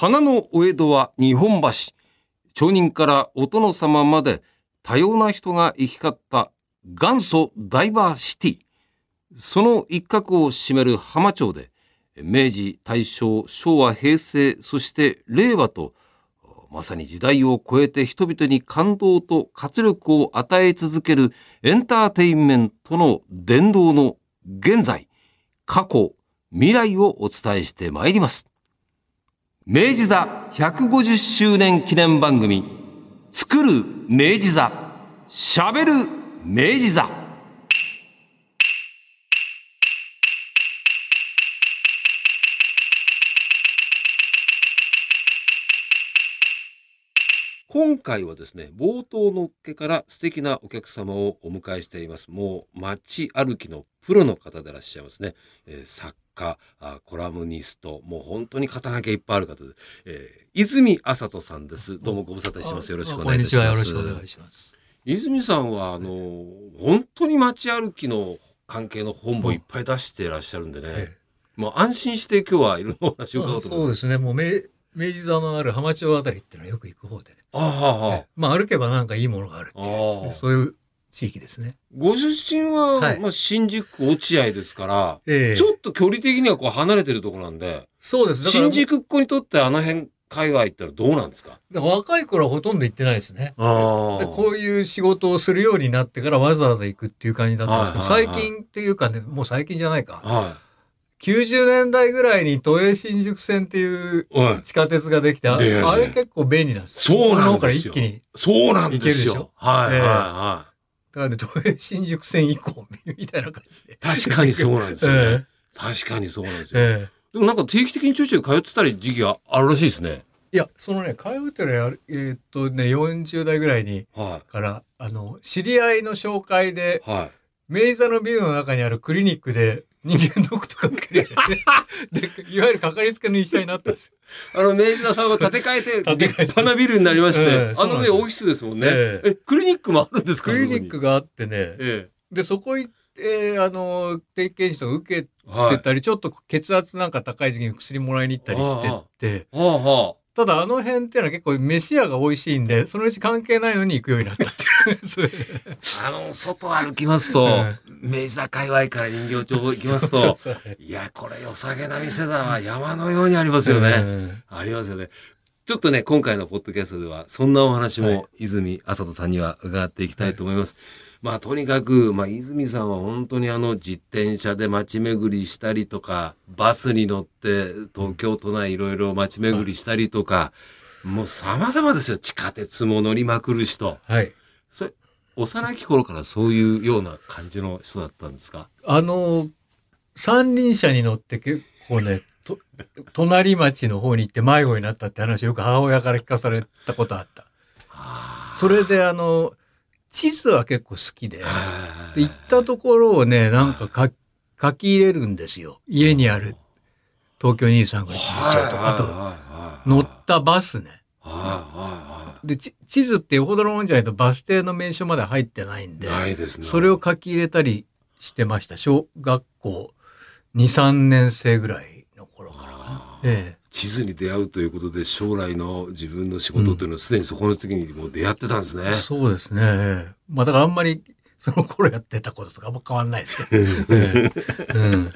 花のお江戸は日本橋。町人からお殿様まで多様な人が行き交った元祖ダイバーシティ。その一角を占める浜町で、明治、大正、昭和、平成、そして令和と、まさに時代を超えて人々に感動と活力を与え続けるエンターテインメントの伝道の現在、過去、未来をお伝えしてまいります。明治座150周年記念番組、作る明治座、喋る明治座。今回はですね、冒頭のっけから素敵なお客様をお迎えしています。もう街歩きのプロの方でいらっしゃいますね。えー、作家あ、コラムニスト、もう本当に肩書きいっぱいある方で、えー、泉麻人さんです。どうもご無沙汰してます。よろしくお願いします。よろしくお願いします。泉さんは、あの、本当に街歩きの関係の本もいっぱい出していらっしゃるんでね、ええ、もう安心して今日はいろんなお話を伺おうと思います。そうですね。もう明治座のある浜町あたりっていうのはよく行く方でね。ああ、あまあ歩けばなんかいいものがあるっていう、そういう地域ですね。ご出身は、はい、まあ新宿区落合ですから、えー、ちょっと距離的にはこう離れてるところなんで、そうです。新宿っ子にとってあの辺海外行ったらどうなんですか？若い頃はほとんど行ってないですね。でこういう仕事をするようになってからわざわざ行くっていう感じだったんですけど、最近っていうかね、もう最近じゃないか。はい90年代ぐらいに都営新宿線っていう地下鉄ができて、あれ結構便利なんですそうなんですよ。から一気にそうなんですよ。はいはいはい。だから都営新宿線以降みたいな感じで。確かにそうなんですよね。確かにそうなんですよ。でもなんか定期的にちょいちょい通ってたり時期があるらしいですね。いや、そのね、通うってのは、えー、っとね、40代ぐらいに、はい、から、あの、知り合いの紹介で、はい、明治座のビルの中にあるクリニックで、人間ドックとか受ける で、いわゆるかかりつけの医者になったんですあの、明治座さんは建て替えて、立派なビルになりまして、あのね、オフィスですもんね。えクリニックもあるんですか？クリニックがあってね、で、そこ行って、あの、定期検診とか受けてたり、ちょっと血圧なんか高い時期に薬もらいに行ったりしてて、ただあの辺っていうのは結構飯屋が美味しいんで、そのうち関係ないのに行くようになったっていう。あの、外歩きますと、明治座界隈から人形町行きますと、いや、これ良さげな店だわ。山のようにありますよね。ありますよね。ちょっとね、今回のポッドキャストでは、そんなお話も泉麻人さんには伺っていきたいと思います。はいまあとにかく、まあ泉さんは本当にあの自転車で街巡りしたりとか、バスに乗って東京都内いろいろ街巡りしたりとか、もう様々ですよ。地下鉄も乗りまくる人。はい。それ、幼き頃からそういうような感じの人だったんですか？あの、三輪車に乗って結構ね、と 隣町の方に行って迷子になったって話をよく母親から聞かされたことあった。それであの、地図は結構好きで、で行ったところをね、なんかか書き入れるんですよ。家にある東京23区地図帳とか、あと乗ったバスね。で地図ってよほどのもんじゃないとバス停の名所まで入ってないんで、ね、それを書き入れたりしてました。小学校2、3年生ぐらいの頃からかな。ええ地図に出会うということで将来の自分の仕事というのはすでにそこの時にもう出会ってたんですね。うん、そうですね。まあだからあんまりその頃やってたこととかあんま変わんないですけど。うん、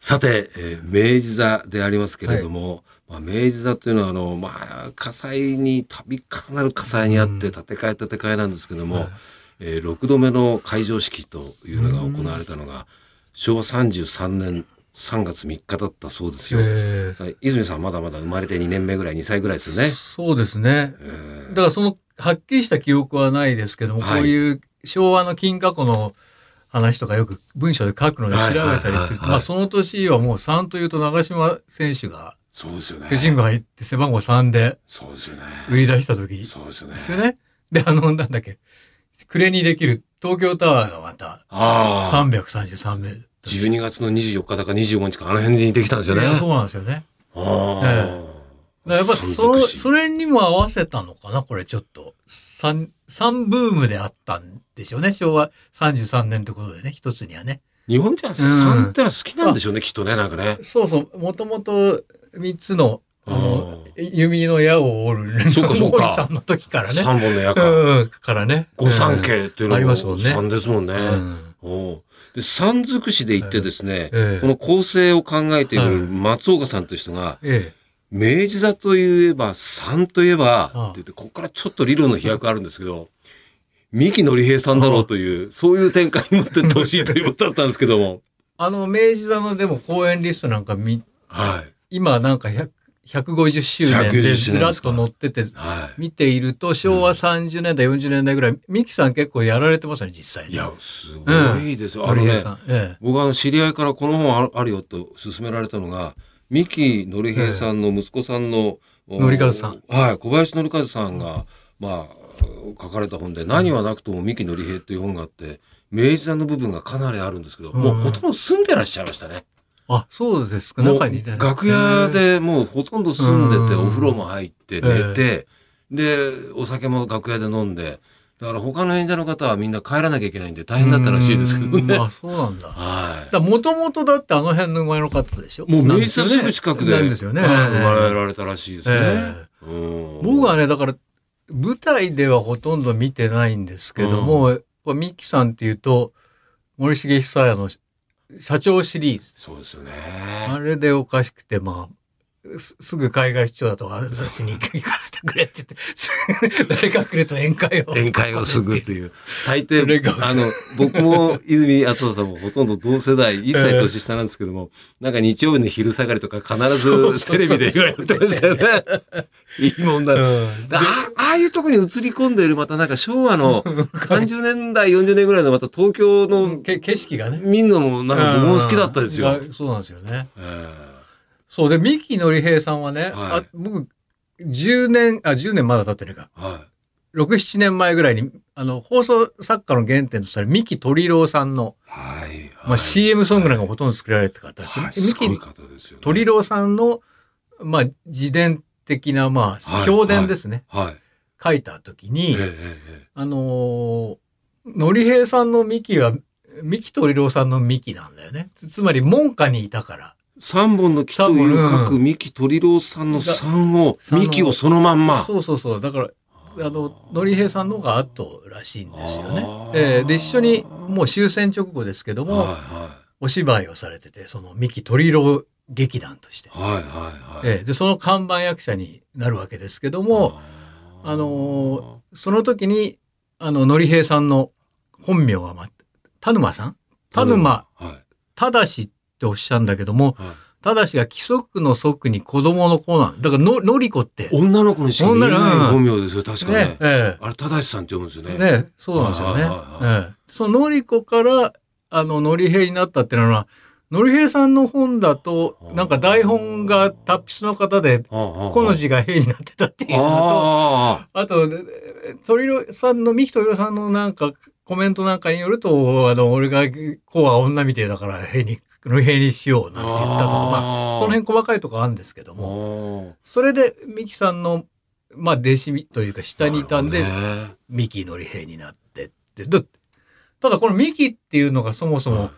さて、えー、明治座でありますけれども、はい、まあ、明治座というのはあの、まあ、火災に度重なる火災にあって建て替え建て替えなんですけども、はい、えー、6度目の開場式というのが行われたのが、昭和33年3月3日だったそうですよ。泉さんまだまだ生まれて2年目ぐらい、2歳ぐらいですよね。そうですね。だからその、はっきりした記憶はないですけども、はい、こういう昭和の金過去の話とかよく文章で書くので調べたりすると、まあその年はもう3というと長島選手が、そうですよね。巨人が入って背番号3で、そうですよね。売り出した時。そうですよね。ですよね。で、あの、なんだっけ、暮れにできる東京タワーがまた、333メートル。12月の24日だか25日かあの辺にできたんですよね。そうなんですよね。ああ。ええ、やっぱそそれにも合わせたのかなこれちょっと。三、三ブームであったんでしょうね。昭和33年ってことでね、一つにはね。日本じゃ3ってのは好きなんでしょうね、うん、きっとね、なんかね。そうそう。もともと3つの、あの、弓の矢を折るそうかそうか毛利さんの時からね。三本の矢か。うん、からね。御三家っていうのありもますもんね三ですもんね。うんおうで三尽くしで言ってですね、ええこの構成を考えている松岡さんという人が、え明治座といえば三といえば、ああって言ってここからちょっと理論の飛躍あるんですけど三木のり平さんだろうというそういう展開に持ってってほしいということだったんですけども。あの、明治座のでも公演リストなんかみ、はい。今なんか100 150周年150でずらっと載ってて、はい。見ていると昭和30年代、40年代ぐらい、ミキさん結構やられてますよね、実際に。いや、すごいですよ。あのねのりへいさ、ん。え僕はあの知り合いからこの本あるよと勧められたのが、三木のり平さんの息子さんの、おのりかずさん。はい、小林のりかずさんが、まあ、書かれた本で、何はなくとも三木のり平という本があって、明治座の部分がかなりあるんですけど、もうほとんど住んでらっしゃいましたね。えあ、そうですか、中にね。楽屋でもうほとんど住んでて、うん。お風呂も入って寝て、で、お酒も楽屋で飲んで、だから他の演者の方はみんな帰らなきゃいけないんで大変だったらしいですけどね。うんあ、そうなんだ。はい。もともとだってあの辺の生まれの方でしょ？もう明治なんですぐ近くで、なんですよね。はい生まれられたらしいですね。えうん僕はね、だから、舞台ではほとんど見てないんですけども、やっぱミキさんっていうと、森重久彌の社長シリーズ。そうですよね。あれでおかしくて、まあ、すすぐ海外出張だと私に行かせてくれって言って、せっかくくれた宴会を。宴会をすぐっていう。大抵、があの、僕も泉敦さんもほとんど同世代、一歳年下なんですけども、なんか日曜日の昼下がりとか必ずテレビで言われてましたよね。いいもんだな。うんあああいうとこに映り込んでいるまたなんか昭和の 30年代40年ぐらいのまた東京のけ景色がね。見るのもなんか僕も好きだったですよ。うんそうなんですよね。えそうで、三木のり平さんはね、はいあ僕、10年、あ、10年まだ経ってないか。えは6、7年前ぐらいに、あの、放送作家の原点としたら、三木鳥郎さんの、い。はい。まあ、CM ソングなんかほとんど作られてた方ですよはい三木。鳥郎さんの、まあ、自伝的な、まあ、はい評伝ですね。はい。書いた時えに、あのーのり平さんの三木は、三木鳥郎さんの三木なんだよね。つつまり、門下にいたから。三本の木という書く三木鳥郎さんの三を、三木をそのまんま。そうそうそう。だから、あの、のり平さんの方が後らしいんですよねえーで、一緒に、もう終戦直後ですけども、はいはお芝居をされてて、その三木鳥郎劇団としてい。。はいはいはい。えーで、その看板役者になるわけですけども、あのその時に、あの、のり平さんの本名は、まあ、田沼さん？田沼はい。正っておっしゃるんだけども、はい正が規則の則に子供の子なんだからの、のりこって、女の子にしか見えない本名ですよ、確かね。ね。、えあれ、正さんって読むんですよえね。ね、そうなんですよね。ええ。そののりこから、あの、のり平になったっていうのは、のり平さんの本だと、なんか台本が達筆の方で、ここの字が平になってたっていうのと、ああと、鳥郎さんの、三木鳥郎さんのなんか、コメントなんかによると、あの、俺が、こうは女みてえだから、平に、のり平にしようなんて言ったとか、まあ、その辺細かいとこあるんですけどあも、ー。それで、三木さんの、まあ、弟子というか、下にいたんで、三木のり平になってって。だただこの三木っていうのがそもそも、はい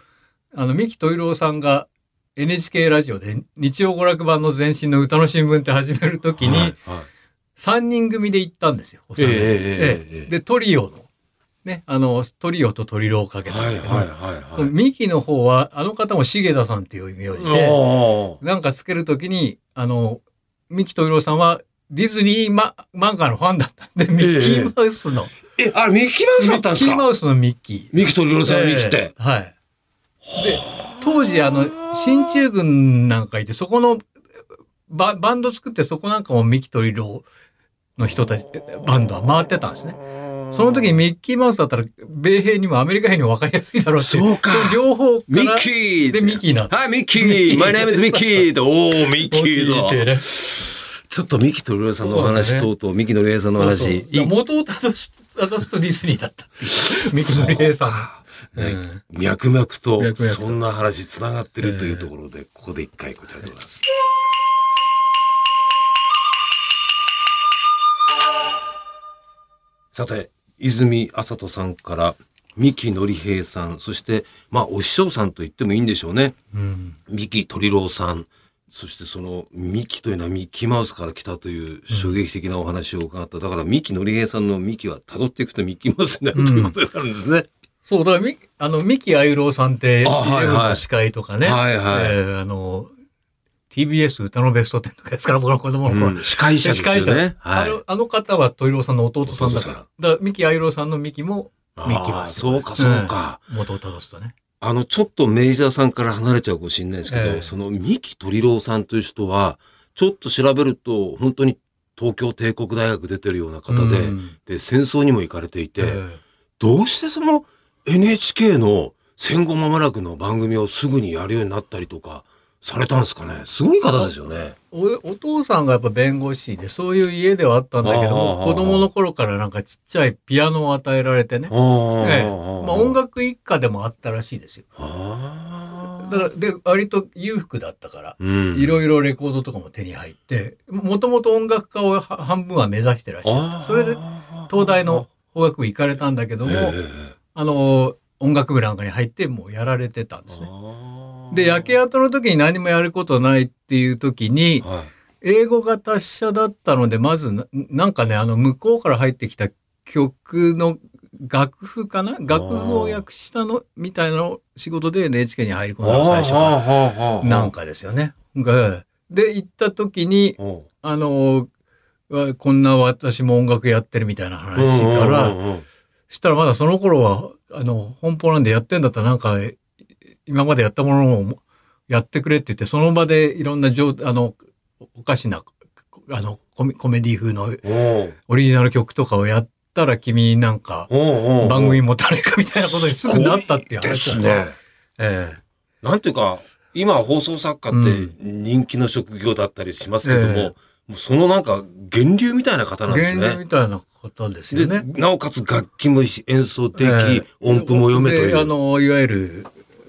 あの、三木鳥郎さんが NHK ラジオで日曜娯楽版の前身の歌の新聞って始めるときに、はいはい。3人組で行ったんですよ。ええ。で、トリオの、ね、あの、トリオと鳥郎をかけたんだけど、はいはいはいそのはい。三木の方は、あの方も重田さんっていう名字で、なんかつけるときに、あの、三木鳥郎さんはディズニーマ漫画のファンだったんで、ミッキーマウスの、え、あれ、ミッキーマウスだったんですミッキーマかウスのミッキー。ミキとリロさんのミキって。ええはい。で、当時あの、進駐軍なんかいて、そこのババンド作って、そこなんかもミキとリロの人たち、バンドは回ってたんですね。その時にミッキーマウスだったら、米兵にもアメリカ兵にも分かりやすいだろうっていそうかの両方。ミッキーで、ミッキーにな。はい、ミッキー !My name is ミッキーおー、ミッキーだちょっとミキとリロさんのお話そうですねとうとう、ミキのリエさんの話。元をたどし、たどすとディズニーだったっていう。ミキのリエさんの。ねうん脈々と脈々とそんな話つながってるというところで、ここで一回こちらでございます。さて、泉麻人さんから、三木のり平さん、そして、まあ、お師匠さんと言ってもいいんでしょうね。うん。三木鳥郎さん、そしてそのミキというのはミッキーマウスから来たという衝撃的なお話を伺った。だからミキのりへいさんのミキは辿っていくとミッキーマウスになるということになるんですね。そう、だからみ、あの、三木愛郎さんって、あはいはい FM の司会とかね、はいはいえーあの、TBS 歌のベスト10とかですから、僕の子供の頃。うん司会者ですよね。はい。あのあの方は鳥郎さんの弟さんだか弟さんら。だから、三木愛郎さんの三木も、ミッキーマウスあーそうか、そうか。元を正すとね。あの、ちょっとメジャーさんから離れちゃうかもしれないですけど、ええその三木鳥郎さんという人は、ちょっと調べると、本当に東京帝国大学出てるような方で、うんで、戦争にも行かれていて、えーどうしてその NHK の戦後間もなくの番組をすぐにやるようになったりとかされたんですかね？すごい方ですよね。おお父さんがやっぱ弁護士で、そういう家ではあったんだけども、子供の頃からなんかちっちゃいピアノを与えられてね。ええまあ音楽一家でもあったらしいですよ。だから、で、割と裕福だったから、うんいろいろレコードとかも手に入って、もともと音楽家をは半分は目指してらっしゃった。それで東大の法学部行かれたんだけども、えあの、音楽部なんかに入ってもうやられてたんですね。えで、焼け跡の時に何もやることないっていう時に、はい。英語が達者だったので、まずな、なんかね、あの、向こうから入ってきた曲の楽譜かな？楽譜を訳したの？みたいなの仕事で NHK に入り込んだの最初から。なんかですよね。がで、行った時に、あの、わこんな私も音楽やってるみたいな話から、したらまだその頃は、あの、本邦なんでやってんだったらなんか、今までやったものをやってくれって言って、その場でいろんな上、あの、おかしな、あのコメ、コメディ風のオリジナル曲とかをやったら君なんか、番組持たかみたいなことにすぐなったっていうで話なんですね。えなんていうか、今放送作家って人気の職業だったりしますけども、ええもうそのなんか源流みたいな方えなんです原理ね。みたいな方ですよで、ね。なおかつ楽器も演奏でき、ええ音符も読めという。であの、いわゆる、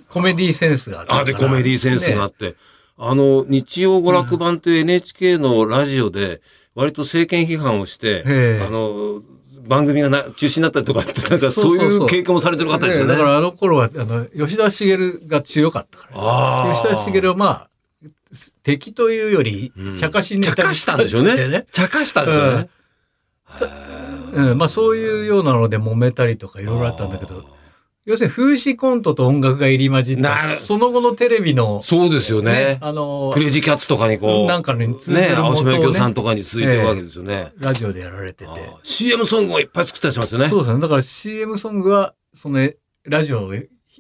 コメディセンスがあったからあ、で、コメディセンスがあねって。あの、日曜娯楽版という NHK のラジオで、割と政権批判をして、ええあの、番組がな中止になったりとかって、なんかそうそうそうそういう経験もされてる方ですよね。だからあの頃は、あの、吉田茂が強かったから。ああ吉田茂はまあ、敵というよりうん、茶化しネタ茶化したんでしょうね。茶化したんですよね。うん、まあそういうようなので揉めたりとかいろいろあったんだけど、要するに風刺コントと音楽が入り混じったその後のテレビの、そうですよね。あのク、レイジーキャッツとかにこう、なんかに通ずるね、青島由紀夫さん元とかに続いてるわけですよね。ラジオでやられてて。CM ソングをいっぱい作ったりしますよね。そうですね。だから CM ソングは、その、ラジオを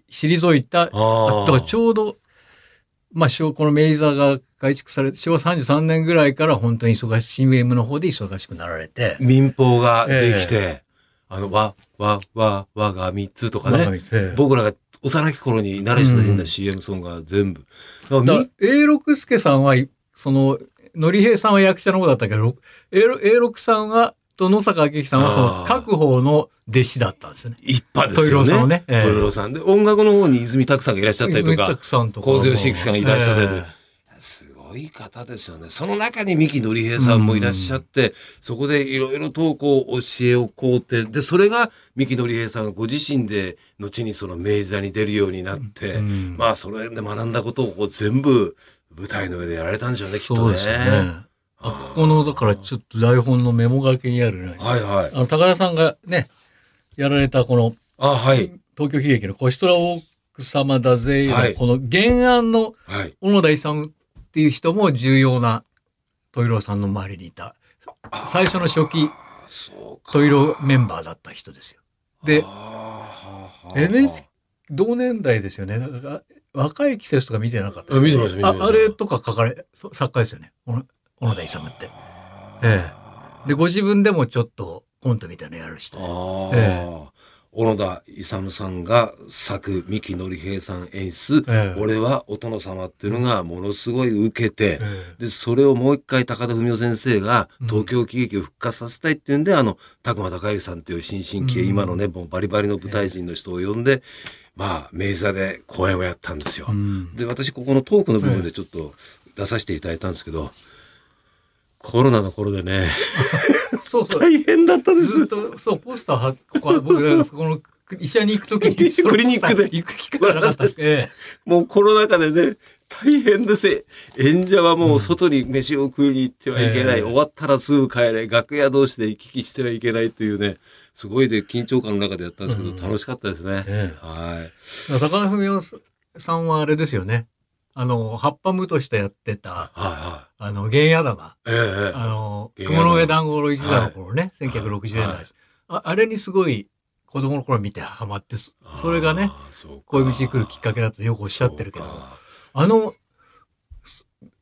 退いた、ああだからちょうど、まあ、昭この明治座が改築されて、昭和33年ぐらいから本当に忙しい、CM の方で忙しくなられて、民放ができて、あの、わ、わ、わ、わが三つとかね。ね僕らが幼き頃に慣れ親しんだ CM ソングが全部。だからだみ A 六輔さんは、その、のりへいさんは役者の方だったけど、A 六さんは、と野坂明樹さんは、その、各方の弟子だったんですよね。一派ですよね。さんをねええ豊郎さんで、音楽の方に泉拓さんがいらっしゃったりと泉か、拓さんとか。神津義行さんがいらっしゃったりとかえすごい方ですよね。その中に三木のり平さんもいらっしゃって、そこでいろいろとこう教えをこうて、で、それが三木のり平さんがご自身で後にその明治座に出るようになって、うんまあそれで学んだことをこう全部舞台の上でやられたんでしょうね、きっとね。ね。あ、ここの、だからちょっと台本のメモ書きにあるね。はいはい。あの、高田さんがね、やられたこの、あ、はい。東京悲劇のコシトラ奥様だぜ、はいこの原案のはい。小野田勇っていう人も重要なトイロさんの周りにいた、最初の初期。トイロメンバーだった人ですよ。で、NHK 同年代ですよね。なんか若い季節とか見てなかったですかあれとか書かれ、そ作家ですよね。小野田勇って。ええ。で、ご自分でもちょっとコントみたいなのやる人。ああ、え小野田勇さんが作三木のり平さん演出、ええ。俺はお殿様っていうのがものすごい受けて、えでそれをもう一回高田文夫先生がうん。東京喜劇を復活させたいっていうんで、あの拓磨孝之さんという新進気鋭、うん。今のねもうバリバリの舞台人の人を呼んで、まあ明治座で公演をやったんですよ。うん。で私ここのトークの部分でちょっと出させていただいたんですけど、コロナの頃でね そうそう。大変だったですずっ。と、そう、ポスターは、ここは僕が、そこの、医者に行くときに、クリニックで行く機会がなかったです。えもうコロナ禍でね、大変です。演者はもう外に飯を食いに行ってはいけない。ええ終わったらすぐ帰れ。楽屋同士で行き来してはいけないというね、すごいで緊張感の中でやったんですけど、うん楽しかったですね。えはい。高田文夫さんはあれですよね。あの、葉っぱむとしてやってた、はいはあの、原野玉。い。ええええ。あの、雲の上団子の一座の頃ね、はい。1960年代、はい。あ。あれにすごい子供の頃見てハマって、そそれがね、あー、そうか。こういう道に来るきっかけだってよくおっしゃってるけどあの、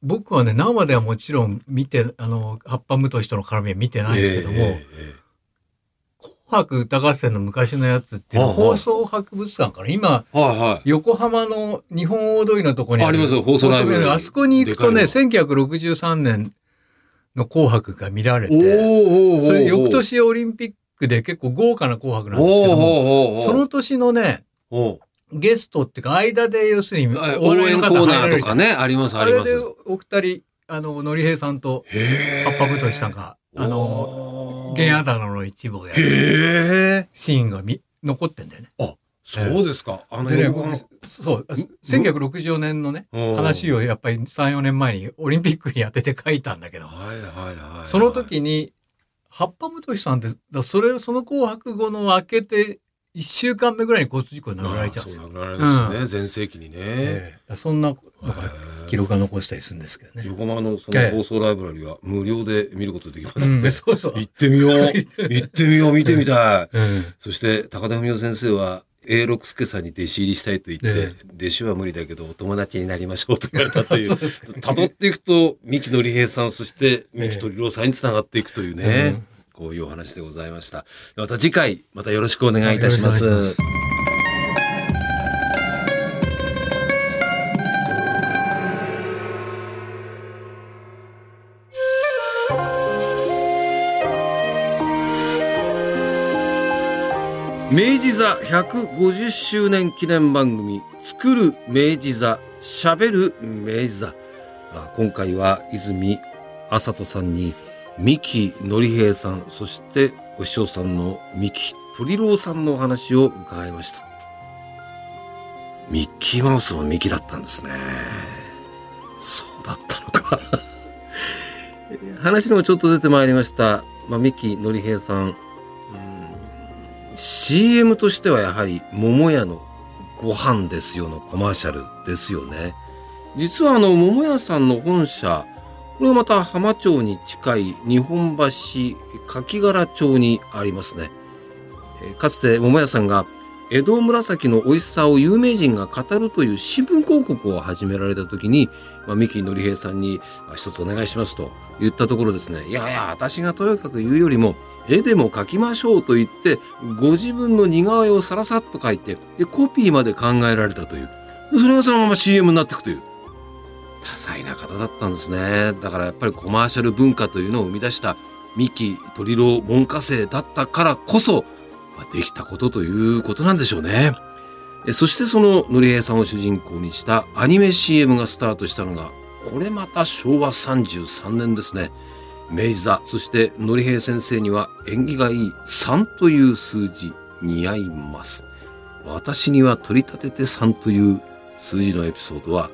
僕はね、生ではもちろん見て、あの、葉っぱむとしとの絡みは見てないですけども、ええ白歌合戦の昔のやつっていう放送博物館から今、ええはいはい。横浜の日本大通りのところにありますよ放送ライブあそこに行くとね、で1963年の紅白が見られて、それ翌年オリンピックで結構豪華な紅白なんですけども、その年のね、ゲストっていうか、間で要するに応援コーナーとかね、ありますあります。あれでお二人、あの、のりへいさんとへ葉っぱぶとしさんが、あの、の原アダナの一部をやる。シーンがみ残ってんだよね。そうですか。あの、でね、そう、1964年のね、うん話をやっぱり3、4年前にオリンピックに当てて書いたんだけど、はいはいはい。その時に、葉っぱむとしさんって、だそれ、その紅白後の明けて、1週間目ぐらいに交通事故で殴られちゃうんですよ。殴られますね、全盛期にね。ええそんな記録が残したりするんですけどね。横浜のそのええ放送ライブラリは無料で見ることできますうんん、で、そうそう。行ってみよう。行ってみよう、見てみたい。うんそして、高田文夫先生は、永六輔さんに弟子入りしたいと言って、え弟子は無理だけどお友達になりましょうと言われたとい そう辿っていくと三木のり平さんそして三木鳥郎さんにつながっていくというね、うんこういうお話でございました。また次回またよろしくお願いいたします。明治座150周年記念番組「作る明治座しゃべる明治座」あ今回は泉麻人さんに三木のり平さんそしてお師匠さんの三木鳥郎さんのお話を伺いました。ミッキーマウスのミキだったんですね。そうだったのか。話にもちょっと出てまいりました、まあ、三木のり平さん。CM としてはやはり桃屋のご飯ですよのコマーシャルですよね。実はあの桃屋さんの本社、これはまた浜町に近い日本橋柿柄町にありますね。かつて桃屋さんが江戸紫の美味しさを有名人が語るという新聞広告を始められた時に、まあ、三木のり平さんに一つお願いしますと言ったところですね、いやいや、私がとやかく言うよりも、絵でも描きましょうと言って、ご自分の似顔絵をさらさっと描いて、で、コピーまで考えられたという。それがそのまま CM になっていくという。多彩な方だったんですね。だからやっぱりコマーシャル文化というのを生み出した三木鳥郎門下生だったからこそ、まあできたことということなんでしょうね。そしてそののりえさんを主人公にしたアニメ CM がスタートしたのが、これまた昭和33年ですね。明治座、そしてのりへい先生には縁起がいい3という数字似合います。私には取り立てて3という数字のエピソードは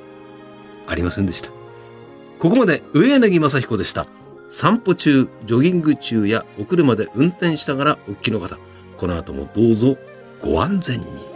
ありませんでした。ここまで上柳正彦でした。散歩中、ジョギング中やお車で運転しながらお聞きの方、この後もどうぞご安全に。